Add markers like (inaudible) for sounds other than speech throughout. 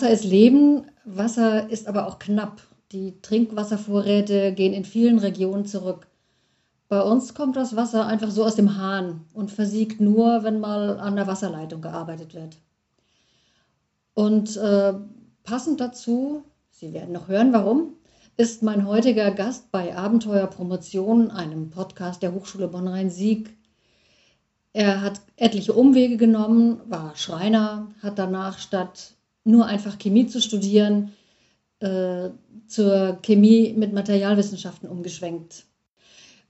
Wasser ist Leben, Wasser ist aber auch knapp. Die Trinkwasservorräte gehen in vielen Regionen zurück. Bei uns kommt das Wasser einfach so aus dem Hahn und versiegt nur, wenn mal an der Wasserleitung gearbeitet wird. Und äh, passend dazu, Sie werden noch hören, warum, ist mein heutiger Gast bei Abenteuer Promotion, einem Podcast der Hochschule Bonn-Rhein-Sieg. Er hat etliche Umwege genommen, war Schreiner, hat danach statt nur einfach Chemie zu studieren, äh, zur Chemie mit Materialwissenschaften umgeschwenkt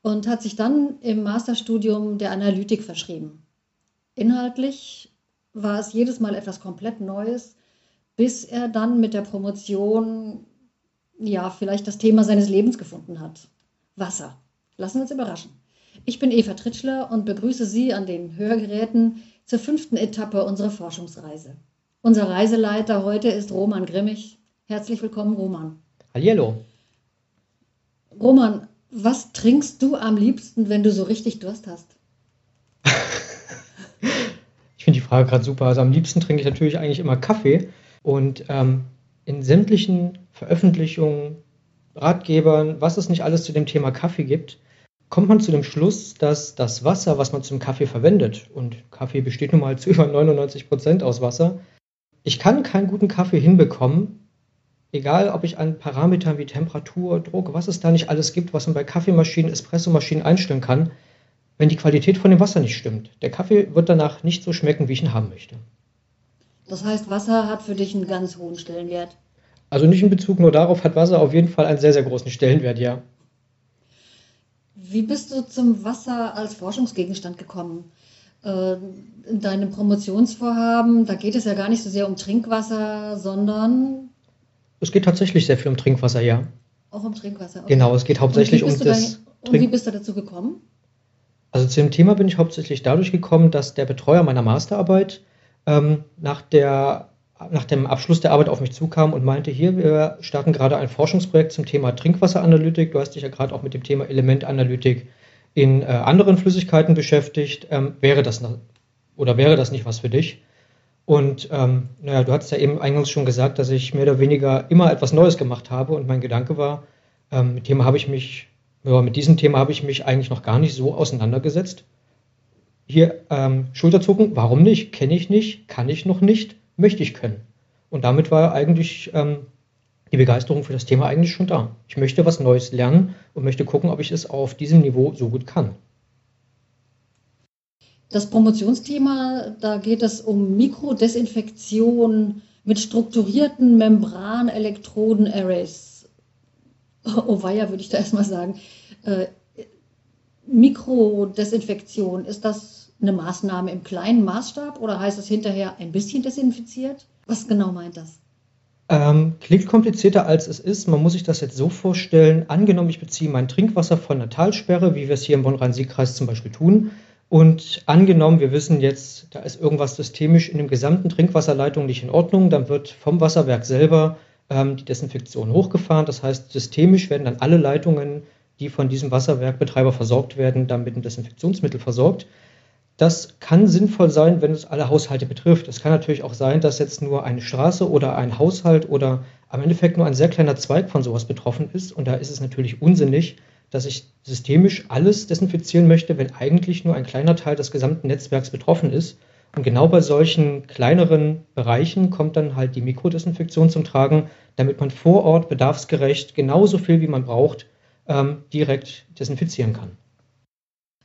und hat sich dann im Masterstudium der Analytik verschrieben. Inhaltlich war es jedes Mal etwas komplett Neues, bis er dann mit der Promotion ja vielleicht das Thema seines Lebens gefunden hat. Wasser. Lassen wir uns überraschen. Ich bin Eva Tritschler und begrüße Sie an den Hörgeräten zur fünften Etappe unserer Forschungsreise. Unser Reiseleiter heute ist Roman Grimmig. Herzlich willkommen, Roman. Hallo. Roman, was trinkst du am liebsten, wenn du so richtig Durst hast? (laughs) ich finde die Frage gerade super. Also am liebsten trinke ich natürlich eigentlich immer Kaffee. Und ähm, in sämtlichen Veröffentlichungen, Ratgebern, was es nicht alles zu dem Thema Kaffee gibt, kommt man zu dem Schluss, dass das Wasser, was man zum Kaffee verwendet, und Kaffee besteht nun mal zu über 99 Prozent aus Wasser, ich kann keinen guten Kaffee hinbekommen, egal ob ich an Parametern wie Temperatur, Druck, was es da nicht alles gibt, was man bei Kaffeemaschinen, Espressomaschinen einstellen kann, wenn die Qualität von dem Wasser nicht stimmt. Der Kaffee wird danach nicht so schmecken, wie ich ihn haben möchte. Das heißt, Wasser hat für dich einen ganz hohen Stellenwert. Also nicht in Bezug nur darauf hat Wasser auf jeden Fall einen sehr, sehr großen Stellenwert, ja. Wie bist du zum Wasser als Forschungsgegenstand gekommen? Äh, in deinem Promotionsvorhaben, da geht es ja gar nicht so sehr um Trinkwasser, sondern es geht tatsächlich sehr viel um Trinkwasser, ja. Auch um Trinkwasser. Okay. Genau, es geht hauptsächlich um das. Da, und wie bist du dazu gekommen? Also zu dem Thema bin ich hauptsächlich dadurch gekommen, dass der Betreuer meiner Masterarbeit ähm, nach, der, nach dem Abschluss der Arbeit auf mich zukam und meinte, hier, wir starten gerade ein Forschungsprojekt zum Thema Trinkwasseranalytik. Du hast dich ja gerade auch mit dem Thema Elementanalytik in äh, anderen Flüssigkeiten beschäftigt. Ähm, wäre das oder wäre das nicht was für dich? Und ähm, naja, du hast ja eben eingangs schon gesagt, dass ich mehr oder weniger immer etwas Neues gemacht habe. Und mein Gedanke war, ähm, mit Thema ich mich, ja, mit diesem Thema habe ich mich eigentlich noch gar nicht so auseinandergesetzt. Hier ähm, Schulterzucken, warum nicht? Kenne ich nicht, kann ich noch nicht, möchte ich können. Und damit war eigentlich ähm, die Begeisterung für das Thema eigentlich schon da. Ich möchte was Neues lernen und möchte gucken, ob ich es auf diesem Niveau so gut kann. Das Promotionsthema, da geht es um Mikrodesinfektion mit strukturierten Membranelektroden-Arrays. Oh weia, würde ich da erstmal sagen. Äh, Mikrodesinfektion, ist das eine Maßnahme im kleinen Maßstab oder heißt es hinterher ein bisschen desinfiziert? Was genau meint das? Ähm, klingt komplizierter als es ist. Man muss sich das jetzt so vorstellen. Angenommen, ich beziehe mein Trinkwasser von einer Talsperre, wie wir es hier im Bonn-Rhein-Sieg-Kreis zum Beispiel tun und angenommen, wir wissen jetzt, da ist irgendwas systemisch in dem gesamten Trinkwasserleitung nicht in Ordnung, dann wird vom Wasserwerk selber ähm, die Desinfektion hochgefahren. Das heißt, systemisch werden dann alle Leitungen, die von diesem Wasserwerkbetreiber versorgt werden, dann mit einem Desinfektionsmittel versorgt. Das kann sinnvoll sein, wenn es alle Haushalte betrifft. Es kann natürlich auch sein, dass jetzt nur eine Straße oder ein Haushalt oder am Endeffekt nur ein sehr kleiner Zweig von sowas betroffen ist. Und da ist es natürlich unsinnig, dass ich systemisch alles desinfizieren möchte, wenn eigentlich nur ein kleiner Teil des gesamten Netzwerks betroffen ist. Und genau bei solchen kleineren Bereichen kommt dann halt die Mikrodesinfektion zum Tragen, damit man vor Ort bedarfsgerecht genauso viel wie man braucht ähm, direkt desinfizieren kann.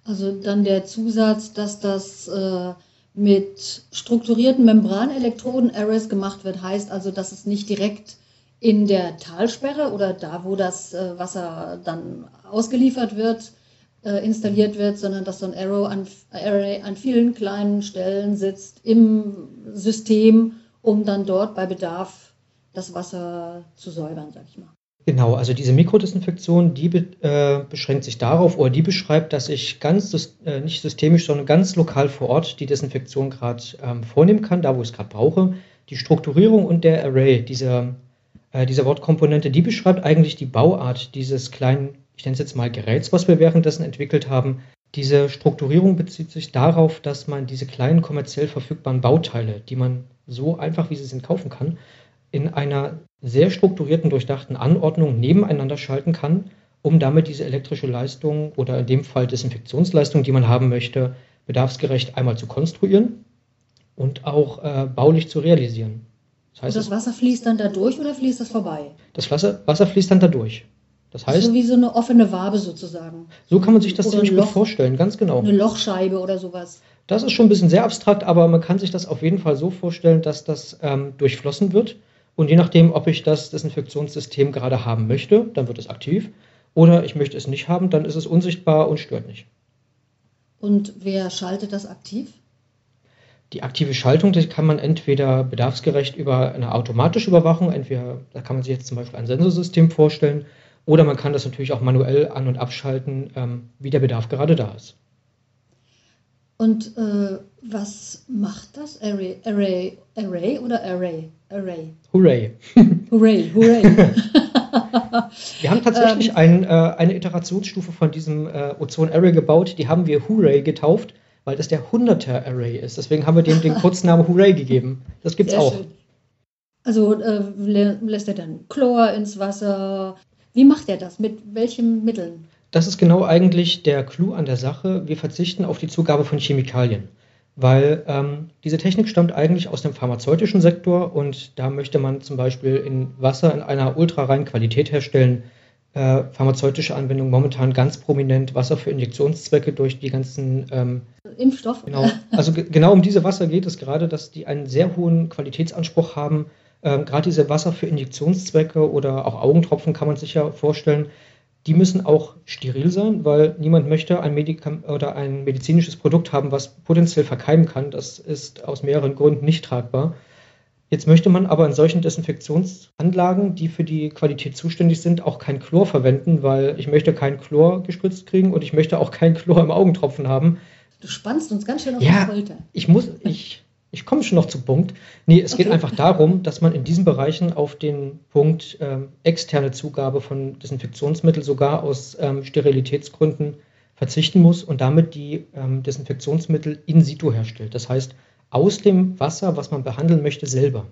Also dann der Zusatz, dass das äh, mit strukturierten Membranelektroden-Arrays gemacht wird, heißt also, dass es nicht direkt in der Talsperre oder da, wo das äh, Wasser dann ausgeliefert wird, äh, installiert wird, sondern dass so ein Arrow an, Array an vielen kleinen Stellen sitzt im System, um dann dort bei Bedarf das Wasser zu säubern, sag ich mal. Genau, also diese Mikrodesinfektion, die äh, beschränkt sich darauf oder die beschreibt, dass ich ganz äh, nicht systemisch, sondern ganz lokal vor Ort die Desinfektion gerade ähm, vornehmen kann, da wo ich es gerade brauche. Die Strukturierung und der Array, dieser äh, dieser Wortkomponente, die beschreibt eigentlich die Bauart dieses kleinen, ich nenne es jetzt mal Geräts, was wir währenddessen entwickelt haben. Diese Strukturierung bezieht sich darauf, dass man diese kleinen kommerziell verfügbaren Bauteile, die man so einfach wie sie sind kaufen kann, in einer sehr strukturierten, durchdachten Anordnung nebeneinander schalten kann, um damit diese elektrische Leistung oder in dem Fall Desinfektionsleistung, die man haben möchte, bedarfsgerecht einmal zu konstruieren und auch äh, baulich zu realisieren. Das, heißt, das Wasser fließt dann da durch oder fließt das vorbei? Das Wasser, Wasser fließt dann da durch. Das heißt, so wie so eine offene Wabe sozusagen. So kann man sich das oder ziemlich Loch, gut vorstellen, ganz genau. Eine Lochscheibe oder sowas. Das ist schon ein bisschen sehr abstrakt, aber man kann sich das auf jeden Fall so vorstellen, dass das ähm, durchflossen wird. Und je nachdem, ob ich das Desinfektionssystem gerade haben möchte, dann wird es aktiv. Oder ich möchte es nicht haben, dann ist es unsichtbar und stört nicht. Und wer schaltet das aktiv? Die aktive Schaltung, die kann man entweder bedarfsgerecht über eine automatische Überwachung, entweder, da kann man sich jetzt zum Beispiel ein Sensorsystem vorstellen, oder man kann das natürlich auch manuell an- und abschalten, ähm, wie der Bedarf gerade da ist. Und äh, was macht das? Array, Array, Array oder Array? Array. Hooray. Hooray, Hooray. (laughs) wir haben tatsächlich ähm, ein, äh, eine Iterationsstufe von diesem äh, Ozon Array gebaut, die haben wir Hooray getauft, weil das der 100er Array ist. Deswegen haben wir dem den Kurznamen Hooray gegeben. Das gibt's Sehr auch. Schön. Also äh, lässt er dann Chlor ins Wasser? Wie macht er das? Mit welchen Mitteln? Das ist genau eigentlich der Clou an der Sache. Wir verzichten auf die Zugabe von Chemikalien, weil ähm, diese Technik stammt eigentlich aus dem pharmazeutischen Sektor und da möchte man zum Beispiel in Wasser in einer ultrareinen Qualität herstellen. Äh, pharmazeutische Anwendung momentan ganz prominent, Wasser für Injektionszwecke durch die ganzen ähm, Impfstoffe. Genau, also genau um diese Wasser geht es gerade, dass die einen sehr hohen Qualitätsanspruch haben. Ähm, gerade diese Wasser für Injektionszwecke oder auch Augentropfen kann man sich ja vorstellen, die müssen auch steril sein, weil niemand möchte ein Medikam oder ein medizinisches Produkt haben, was potenziell verkeimen kann. Das ist aus mehreren Gründen nicht tragbar. Jetzt möchte man aber in solchen Desinfektionsanlagen, die für die Qualität zuständig sind, auch kein Chlor verwenden, weil ich möchte kein Chlor gespritzt kriegen und ich möchte auch kein Chlor im Augentropfen haben. Du spannst uns ganz schön auf ja, die Folter. Ich muss, ich ich komme schon noch zum Punkt. Nee, es okay. geht einfach darum, dass man in diesen Bereichen auf den Punkt ähm, externe Zugabe von Desinfektionsmitteln sogar aus ähm, Sterilitätsgründen verzichten muss und damit die ähm, Desinfektionsmittel in situ herstellt. Das heißt, aus dem Wasser, was man behandeln möchte, selber.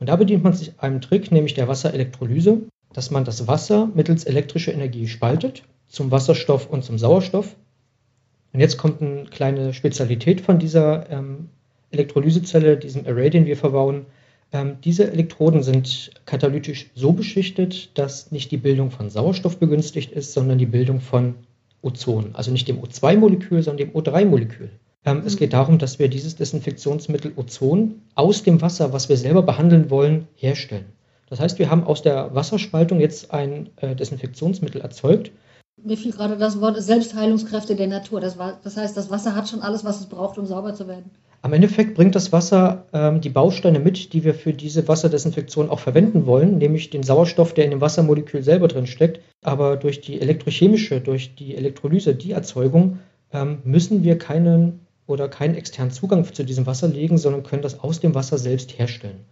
Und da bedient man sich einem Trick, nämlich der Wasserelektrolyse, dass man das Wasser mittels elektrischer Energie spaltet zum Wasserstoff und zum Sauerstoff. Und jetzt kommt eine kleine Spezialität von dieser ähm, Elektrolysezelle, diesem Array, den wir verbauen, ähm, diese Elektroden sind katalytisch so beschichtet, dass nicht die Bildung von Sauerstoff begünstigt ist, sondern die Bildung von Ozon. Also nicht dem O2-Molekül, sondern dem O3-Molekül. Ähm, mhm. Es geht darum, dass wir dieses Desinfektionsmittel Ozon aus dem Wasser, was wir selber behandeln wollen, herstellen. Das heißt, wir haben aus der Wasserspaltung jetzt ein äh, Desinfektionsmittel erzeugt. Mir fiel gerade das Wort Selbstheilungskräfte der Natur. Das, war, das heißt, das Wasser hat schon alles, was es braucht, um sauber zu werden. Am Endeffekt bringt das Wasser ähm, die Bausteine mit, die wir für diese Wasserdesinfektion auch verwenden wollen, nämlich den Sauerstoff, der in dem Wassermolekül selber drin steckt. Aber durch die elektrochemische, durch die Elektrolyse, die Erzeugung, ähm, müssen wir keinen oder keinen externen Zugang zu diesem Wasser legen, sondern können das aus dem Wasser selbst herstellen.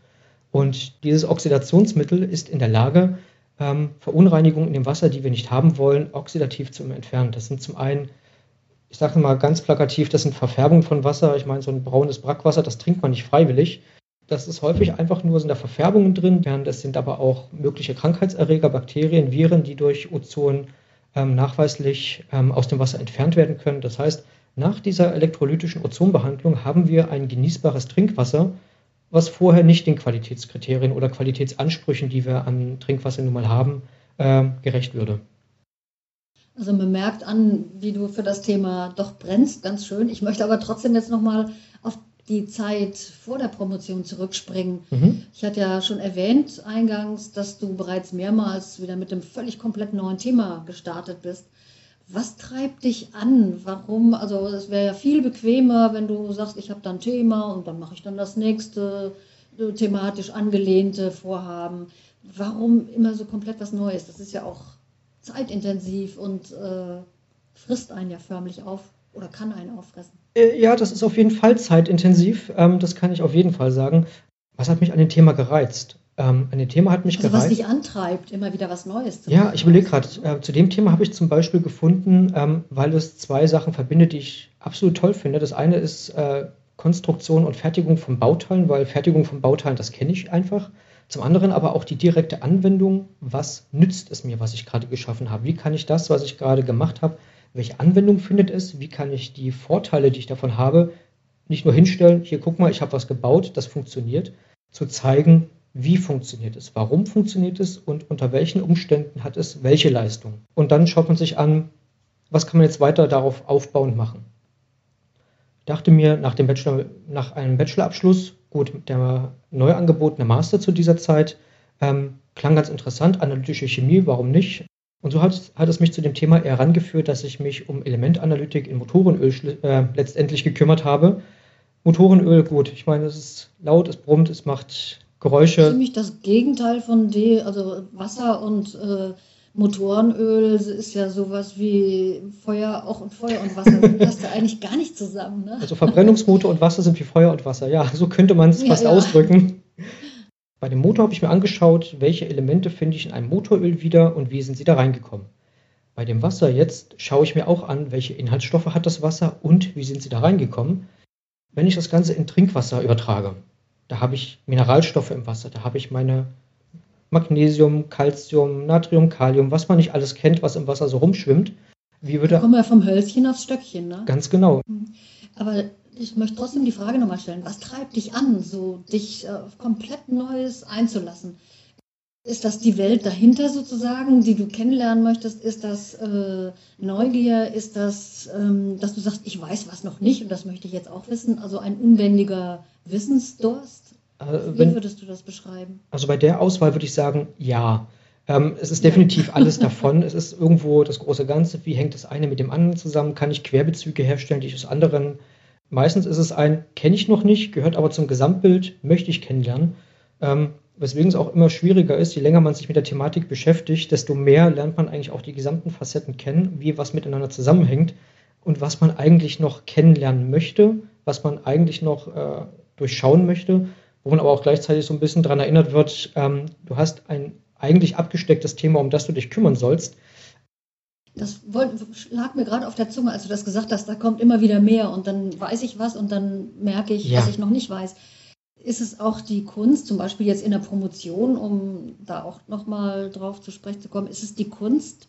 Und dieses Oxidationsmittel ist in der Lage, ähm, Verunreinigungen in dem Wasser, die wir nicht haben wollen, oxidativ zu entfernen. Das sind zum einen ich sage mal ganz plakativ, das sind Verfärbungen von Wasser. Ich meine, so ein braunes Brackwasser, das trinkt man nicht freiwillig. Das ist häufig einfach nur, sind da Verfärbungen drin. Das sind aber auch mögliche Krankheitserreger, Bakterien, Viren, die durch Ozon ähm, nachweislich ähm, aus dem Wasser entfernt werden können. Das heißt, nach dieser elektrolytischen Ozonbehandlung haben wir ein genießbares Trinkwasser, was vorher nicht den Qualitätskriterien oder Qualitätsansprüchen, die wir an Trinkwasser nun mal haben, äh, gerecht würde. Also man merkt an, wie du für das Thema doch brennst, ganz schön. Ich möchte aber trotzdem jetzt nochmal auf die Zeit vor der Promotion zurückspringen. Mhm. Ich hatte ja schon erwähnt eingangs, dass du bereits mehrmals wieder mit einem völlig komplett neuen Thema gestartet bist. Was treibt dich an? Warum? Also es wäre ja viel bequemer, wenn du sagst, ich habe da ein Thema und dann mache ich dann das nächste äh, thematisch angelehnte Vorhaben. Warum immer so komplett was Neues? Das ist ja auch zeitintensiv und äh, frisst einen ja förmlich auf oder kann einen auffressen. Äh, ja, das ist auf jeden Fall zeitintensiv. Ähm, das kann ich auf jeden Fall sagen. Was hat mich an dem Thema gereizt? Ähm, an dem Thema hat mich also gereizt. Was dich antreibt, immer wieder was Neues zu machen. Ja, ich überlege gerade. Äh, zu dem Thema habe ich zum Beispiel gefunden, ähm, weil es zwei Sachen verbindet, die ich absolut toll finde. Das eine ist äh, Konstruktion und Fertigung von Bauteilen, weil Fertigung von Bauteilen, das kenne ich einfach. Zum anderen aber auch die direkte Anwendung, was nützt es mir, was ich gerade geschaffen habe? Wie kann ich das, was ich gerade gemacht habe, welche Anwendung findet es? Wie kann ich die Vorteile, die ich davon habe, nicht nur hinstellen, hier guck mal, ich habe was gebaut, das funktioniert, zu zeigen, wie funktioniert es, warum funktioniert es und unter welchen Umständen hat es welche Leistung. Und dann schaut man sich an, was kann man jetzt weiter darauf aufbauend machen. Dachte mir nach, dem Bachelor, nach einem Bachelorabschluss, Gut, der neu angebotene Master zu dieser Zeit ähm, klang ganz interessant, analytische Chemie, warum nicht? Und so hat, hat es mich zu dem Thema eher herangeführt, dass ich mich um Elementanalytik in Motorenöl äh, letztendlich gekümmert habe. Motorenöl, gut, ich meine, es ist laut, es brummt, es macht Geräusche. Ziemlich das Gegenteil von D, also Wasser und äh, Motorenöl ist ja sowas wie Feuer auch und Feuer und Wasser. Das passt ja eigentlich gar nicht zusammen. Ne? Also Verbrennungsmotor und Wasser sind wie Feuer und Wasser. Ja, so könnte man es ja, fast ja. ausdrücken. Bei dem Motor habe ich mir angeschaut, welche Elemente finde ich in einem Motoröl wieder und wie sind sie da reingekommen. Bei dem Wasser jetzt schaue ich mir auch an, welche Inhaltsstoffe hat das Wasser und wie sind sie da reingekommen. Wenn ich das Ganze in Trinkwasser übertrage, da habe ich Mineralstoffe im Wasser, da habe ich meine Magnesium, Calcium, Natrium, Kalium, was man nicht alles kennt, was im Wasser so rumschwimmt. Wie würde da kommen wir vom Hölzchen aufs Stöckchen, ne? Ganz genau. Mhm. Aber ich möchte trotzdem die Frage nochmal stellen, was treibt dich an, so dich äh, auf komplett Neues einzulassen? Ist das die Welt dahinter sozusagen, die du kennenlernen möchtest? Ist das äh, Neugier? Ist das, ähm, dass du sagst, ich weiß was noch nicht und das möchte ich jetzt auch wissen? Also ein unbändiger Wissensdurst? Äh, Wie wenn, würdest du das beschreiben? Also bei der Auswahl würde ich sagen, ja. Ähm, es ist definitiv alles (laughs) davon. Es ist irgendwo das große Ganze. Wie hängt das eine mit dem anderen zusammen? Kann ich Querbezüge herstellen, die ich aus anderen. Meistens ist es ein, kenne ich noch nicht, gehört aber zum Gesamtbild, möchte ich kennenlernen. Ähm, weswegen es auch immer schwieriger ist, je länger man sich mit der Thematik beschäftigt, desto mehr lernt man eigentlich auch die gesamten Facetten kennen, wie was miteinander zusammenhängt und was man eigentlich noch kennenlernen möchte, was man eigentlich noch äh, durchschauen möchte wo man aber auch gleichzeitig so ein bisschen daran erinnert wird, ähm, du hast ein eigentlich abgestecktes Thema, um das du dich kümmern sollst. Das lag mir gerade auf der Zunge, als du das gesagt hast, da kommt immer wieder mehr und dann weiß ich was und dann merke ich, ja. was ich noch nicht weiß. Ist es auch die Kunst, zum Beispiel jetzt in der Promotion, um da auch nochmal drauf zu sprechen zu kommen, ist es die Kunst,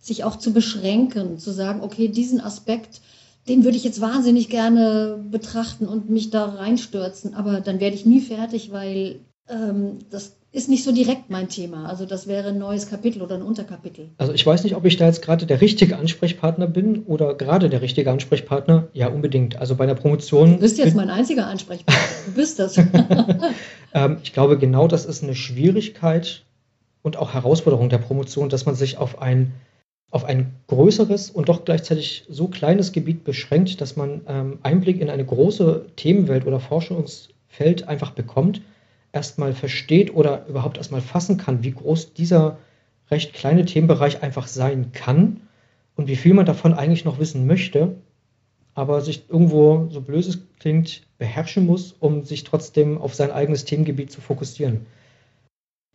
sich auch zu beschränken, zu sagen, okay, diesen Aspekt den würde ich jetzt wahnsinnig gerne betrachten und mich da reinstürzen, aber dann werde ich nie fertig, weil ähm, das ist nicht so direkt mein Thema. Also das wäre ein neues Kapitel oder ein Unterkapitel. Also ich weiß nicht, ob ich da jetzt gerade der richtige Ansprechpartner bin oder gerade der richtige Ansprechpartner. Ja, unbedingt. Also bei der Promotion. Du bist jetzt mein einziger Ansprechpartner. Du bist das. (laughs) ähm, ich glaube, genau das ist eine Schwierigkeit und auch Herausforderung der Promotion, dass man sich auf ein auf ein größeres und doch gleichzeitig so kleines Gebiet beschränkt, dass man ähm, Einblick in eine große Themenwelt oder Forschungsfeld einfach bekommt, erstmal versteht oder überhaupt erstmal fassen kann, wie groß dieser recht kleine Themenbereich einfach sein kann und wie viel man davon eigentlich noch wissen möchte, aber sich irgendwo, so blöd es klingt, beherrschen muss, um sich trotzdem auf sein eigenes Themengebiet zu fokussieren.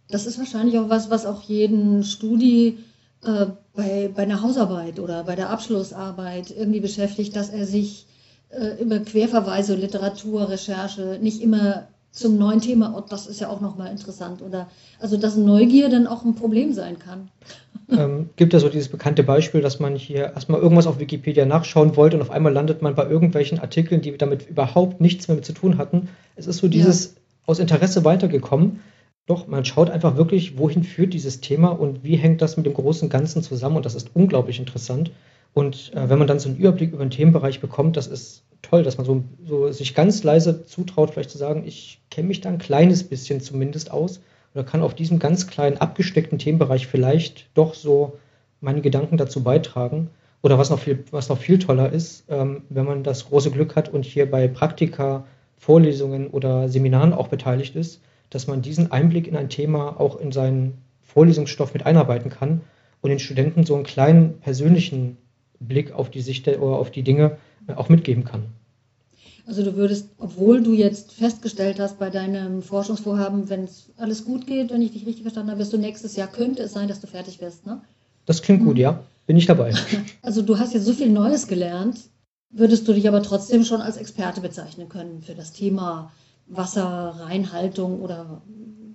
Das ist wahrscheinlich auch was, was auch jeden Studi äh, bei, bei einer Hausarbeit oder bei der Abschlussarbeit irgendwie beschäftigt, dass er sich äh, über Querverweise, Literatur, Recherche nicht immer zum neuen Thema, oh, das ist ja auch nochmal interessant. Oder also dass Neugier dann auch ein Problem sein kann. (laughs) Ähm, gibt ja so dieses bekannte Beispiel, dass man hier erstmal irgendwas auf Wikipedia nachschauen wollte und auf einmal landet man bei irgendwelchen Artikeln, die damit überhaupt nichts mehr mit zu tun hatten. Es ist so dieses ja. aus Interesse weitergekommen. Doch, man schaut einfach wirklich, wohin führt dieses Thema und wie hängt das mit dem großen Ganzen zusammen und das ist unglaublich interessant. Und äh, wenn man dann so einen Überblick über den Themenbereich bekommt, das ist toll, dass man so, so sich ganz leise zutraut, vielleicht zu sagen, ich kenne mich da ein kleines bisschen zumindest aus oder kann auf diesem ganz kleinen abgesteckten Themenbereich vielleicht doch so meine Gedanken dazu beitragen. Oder was noch viel, was noch viel toller ist, ähm, wenn man das große Glück hat und hier bei Praktika, Vorlesungen oder Seminaren auch beteiligt ist, dass man diesen Einblick in ein Thema auch in seinen Vorlesungsstoff mit einarbeiten kann und den Studenten so einen kleinen persönlichen Blick auf die Sicht oder auf die Dinge äh, auch mitgeben kann. Also du würdest, obwohl du jetzt festgestellt hast bei deinem Forschungsvorhaben, wenn es alles gut geht, wenn ich dich richtig verstanden habe, wirst du nächstes Jahr, könnte es sein, dass du fertig wirst, ne? Das klingt gut, mhm. ja. Bin ich dabei. (laughs) Also du hast jetzt so viel Neues gelernt, würdest du dich aber trotzdem schon als Experte bezeichnen können für das Thema Wasserreinhaltung oder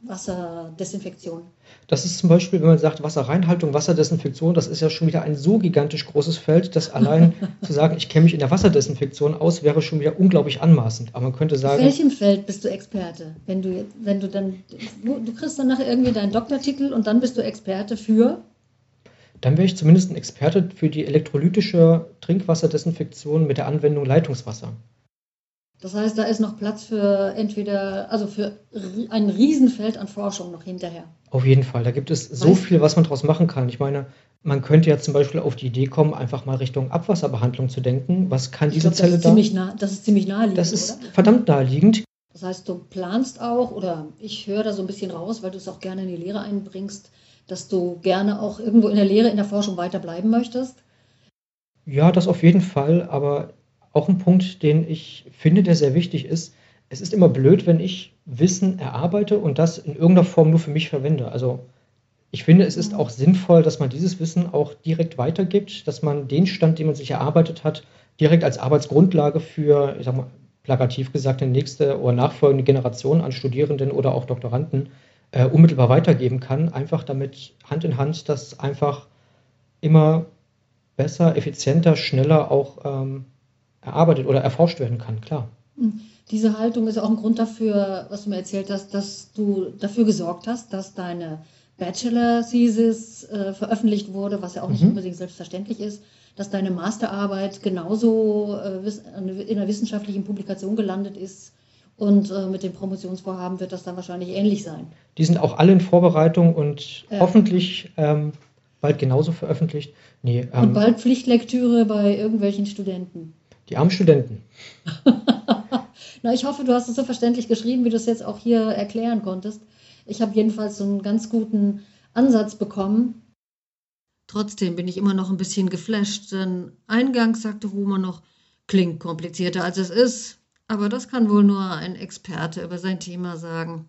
Wasserdesinfektion? Das ist zum Beispiel, wenn man sagt Wasserreinhaltung, Wasserdesinfektion, das ist ja schon wieder ein so gigantisch großes Feld, dass (laughs) allein zu sagen, ich kenne mich in der Wasserdesinfektion aus, wäre schon wieder unglaublich anmaßend. Aber man könnte sagen. In welchem Feld bist du Experte? Wenn du, wenn du dann, du, du kriegst dann nachher irgendwie deinen Doktortitel und dann bist du Experte für? Dann wäre ich zumindest ein Experte für die elektrolytische Trinkwasserdesinfektion mit der Anwendung Leitungswasser. Das heißt, da ist noch Platz für entweder, also für ein Riesenfeld an Forschung noch hinterher. Auf jeden Fall. Da gibt es so weißt, viel, was man daraus machen kann. Ich meine, man könnte ja zum Beispiel auf die Idee kommen, einfach mal Richtung Abwasserbehandlung zu denken. Was kann diese glaub, Zelle das da? Nah, das ist ziemlich naheliegend. Das ist oder? verdammt naheliegend. Das heißt, du planst auch, oder ich höre da so ein bisschen raus, weil du es auch gerne in die Lehre einbringst, dass du gerne auch irgendwo in der Lehre, in der Forschung weiter bleiben möchtest. Ja, das auf jeden Fall. Aber auch ein Punkt, den ich finde, der sehr wichtig ist. Es ist immer blöd, wenn ich Wissen erarbeite und das in irgendeiner Form nur für mich verwende. Also ich finde, es ist auch sinnvoll, dass man dieses Wissen auch direkt weitergibt, dass man den Stand, den man sich erarbeitet hat, direkt als Arbeitsgrundlage für, ich sag mal, plakativ gesagt, eine nächste oder nachfolgende Generation an Studierenden oder auch Doktoranden äh, unmittelbar weitergeben kann. Einfach damit Hand in Hand das einfach immer besser, effizienter, schneller auch ähm, erarbeitet oder erforscht werden kann, klar. Hm. Diese Haltung ist auch ein Grund dafür, was du mir erzählt hast, dass du dafür gesorgt hast, dass deine Bachelor-Thesis äh, veröffentlicht wurde, was ja auch nicht mhm. unbedingt selbstverständlich ist, dass deine Masterarbeit genauso äh, in einer wissenschaftlichen Publikation gelandet ist und äh, mit dem Promotionsvorhaben wird das dann wahrscheinlich ähnlich sein. Die sind auch alle in Vorbereitung und ja. hoffentlich ähm, bald genauso veröffentlicht. Nee, ähm, und bald Pflichtlektüre bei irgendwelchen Studenten. Die armen Studenten. (laughs) Na, ich hoffe, du hast es so verständlich geschrieben, wie du es jetzt auch hier erklären konntest. Ich habe jedenfalls so einen ganz guten Ansatz bekommen. Trotzdem bin ich immer noch ein bisschen geflasht, denn eingangs sagte Roma noch, klingt komplizierter als es ist, aber das kann wohl nur ein Experte über sein Thema sagen.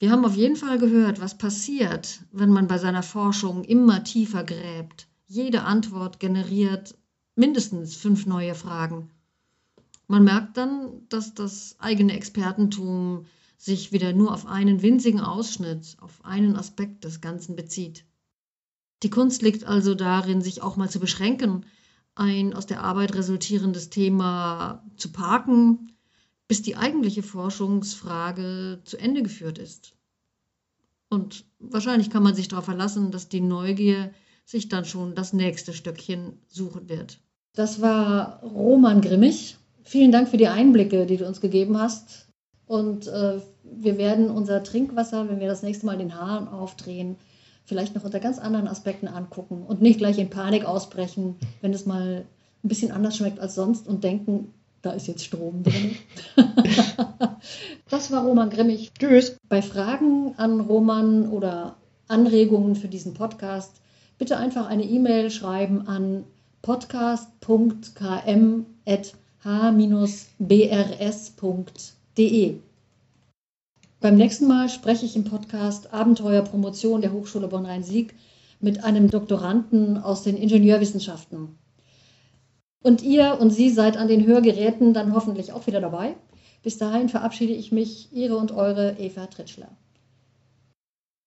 Wir haben auf jeden Fall gehört, was passiert, wenn man bei seiner Forschung immer tiefer gräbt. Jede Antwort generiert mindestens fünf neue Fragen. Man merkt dann, dass das eigene Expertentum sich wieder nur auf einen winzigen Ausschnitt, auf einen Aspekt des Ganzen bezieht. Die Kunst liegt also darin, sich auch mal zu beschränken, ein aus der Arbeit resultierendes Thema zu parken, bis die eigentliche Forschungsfrage zu Ende geführt ist. Und wahrscheinlich kann man sich darauf verlassen, dass die Neugier sich dann schon das nächste Stöckchen suchen wird. Das war Roman Grimmig. Vielen Dank für die Einblicke, die du uns gegeben hast. Und äh, wir werden unser Trinkwasser, wenn wir das nächste Mal den Hahn aufdrehen, vielleicht noch unter ganz anderen Aspekten angucken und nicht gleich in Panik ausbrechen, wenn es mal ein bisschen anders schmeckt als sonst und denken, da ist jetzt Strom drin. (laughs) das war Roman Grimmig. Tschüss. Bei Fragen an Roman oder Anregungen für diesen Podcast bitte einfach eine E-Mail schreiben an podcast.km.h-brs.de. Beim nächsten Mal spreche ich im Podcast Abenteuer Promotion der Hochschule Bonn-Rhein-Sieg mit einem Doktoranden aus den Ingenieurwissenschaften. Und ihr und Sie seid an den Hörgeräten dann hoffentlich auch wieder dabei. Bis dahin verabschiede ich mich, Ihre und eure Eva Tritschler.